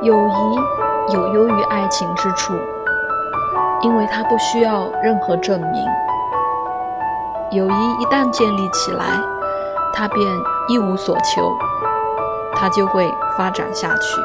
友谊有优于爱情之处因为它不需要任何证明。友谊一旦建立起来它便一无所求它就会发展下去。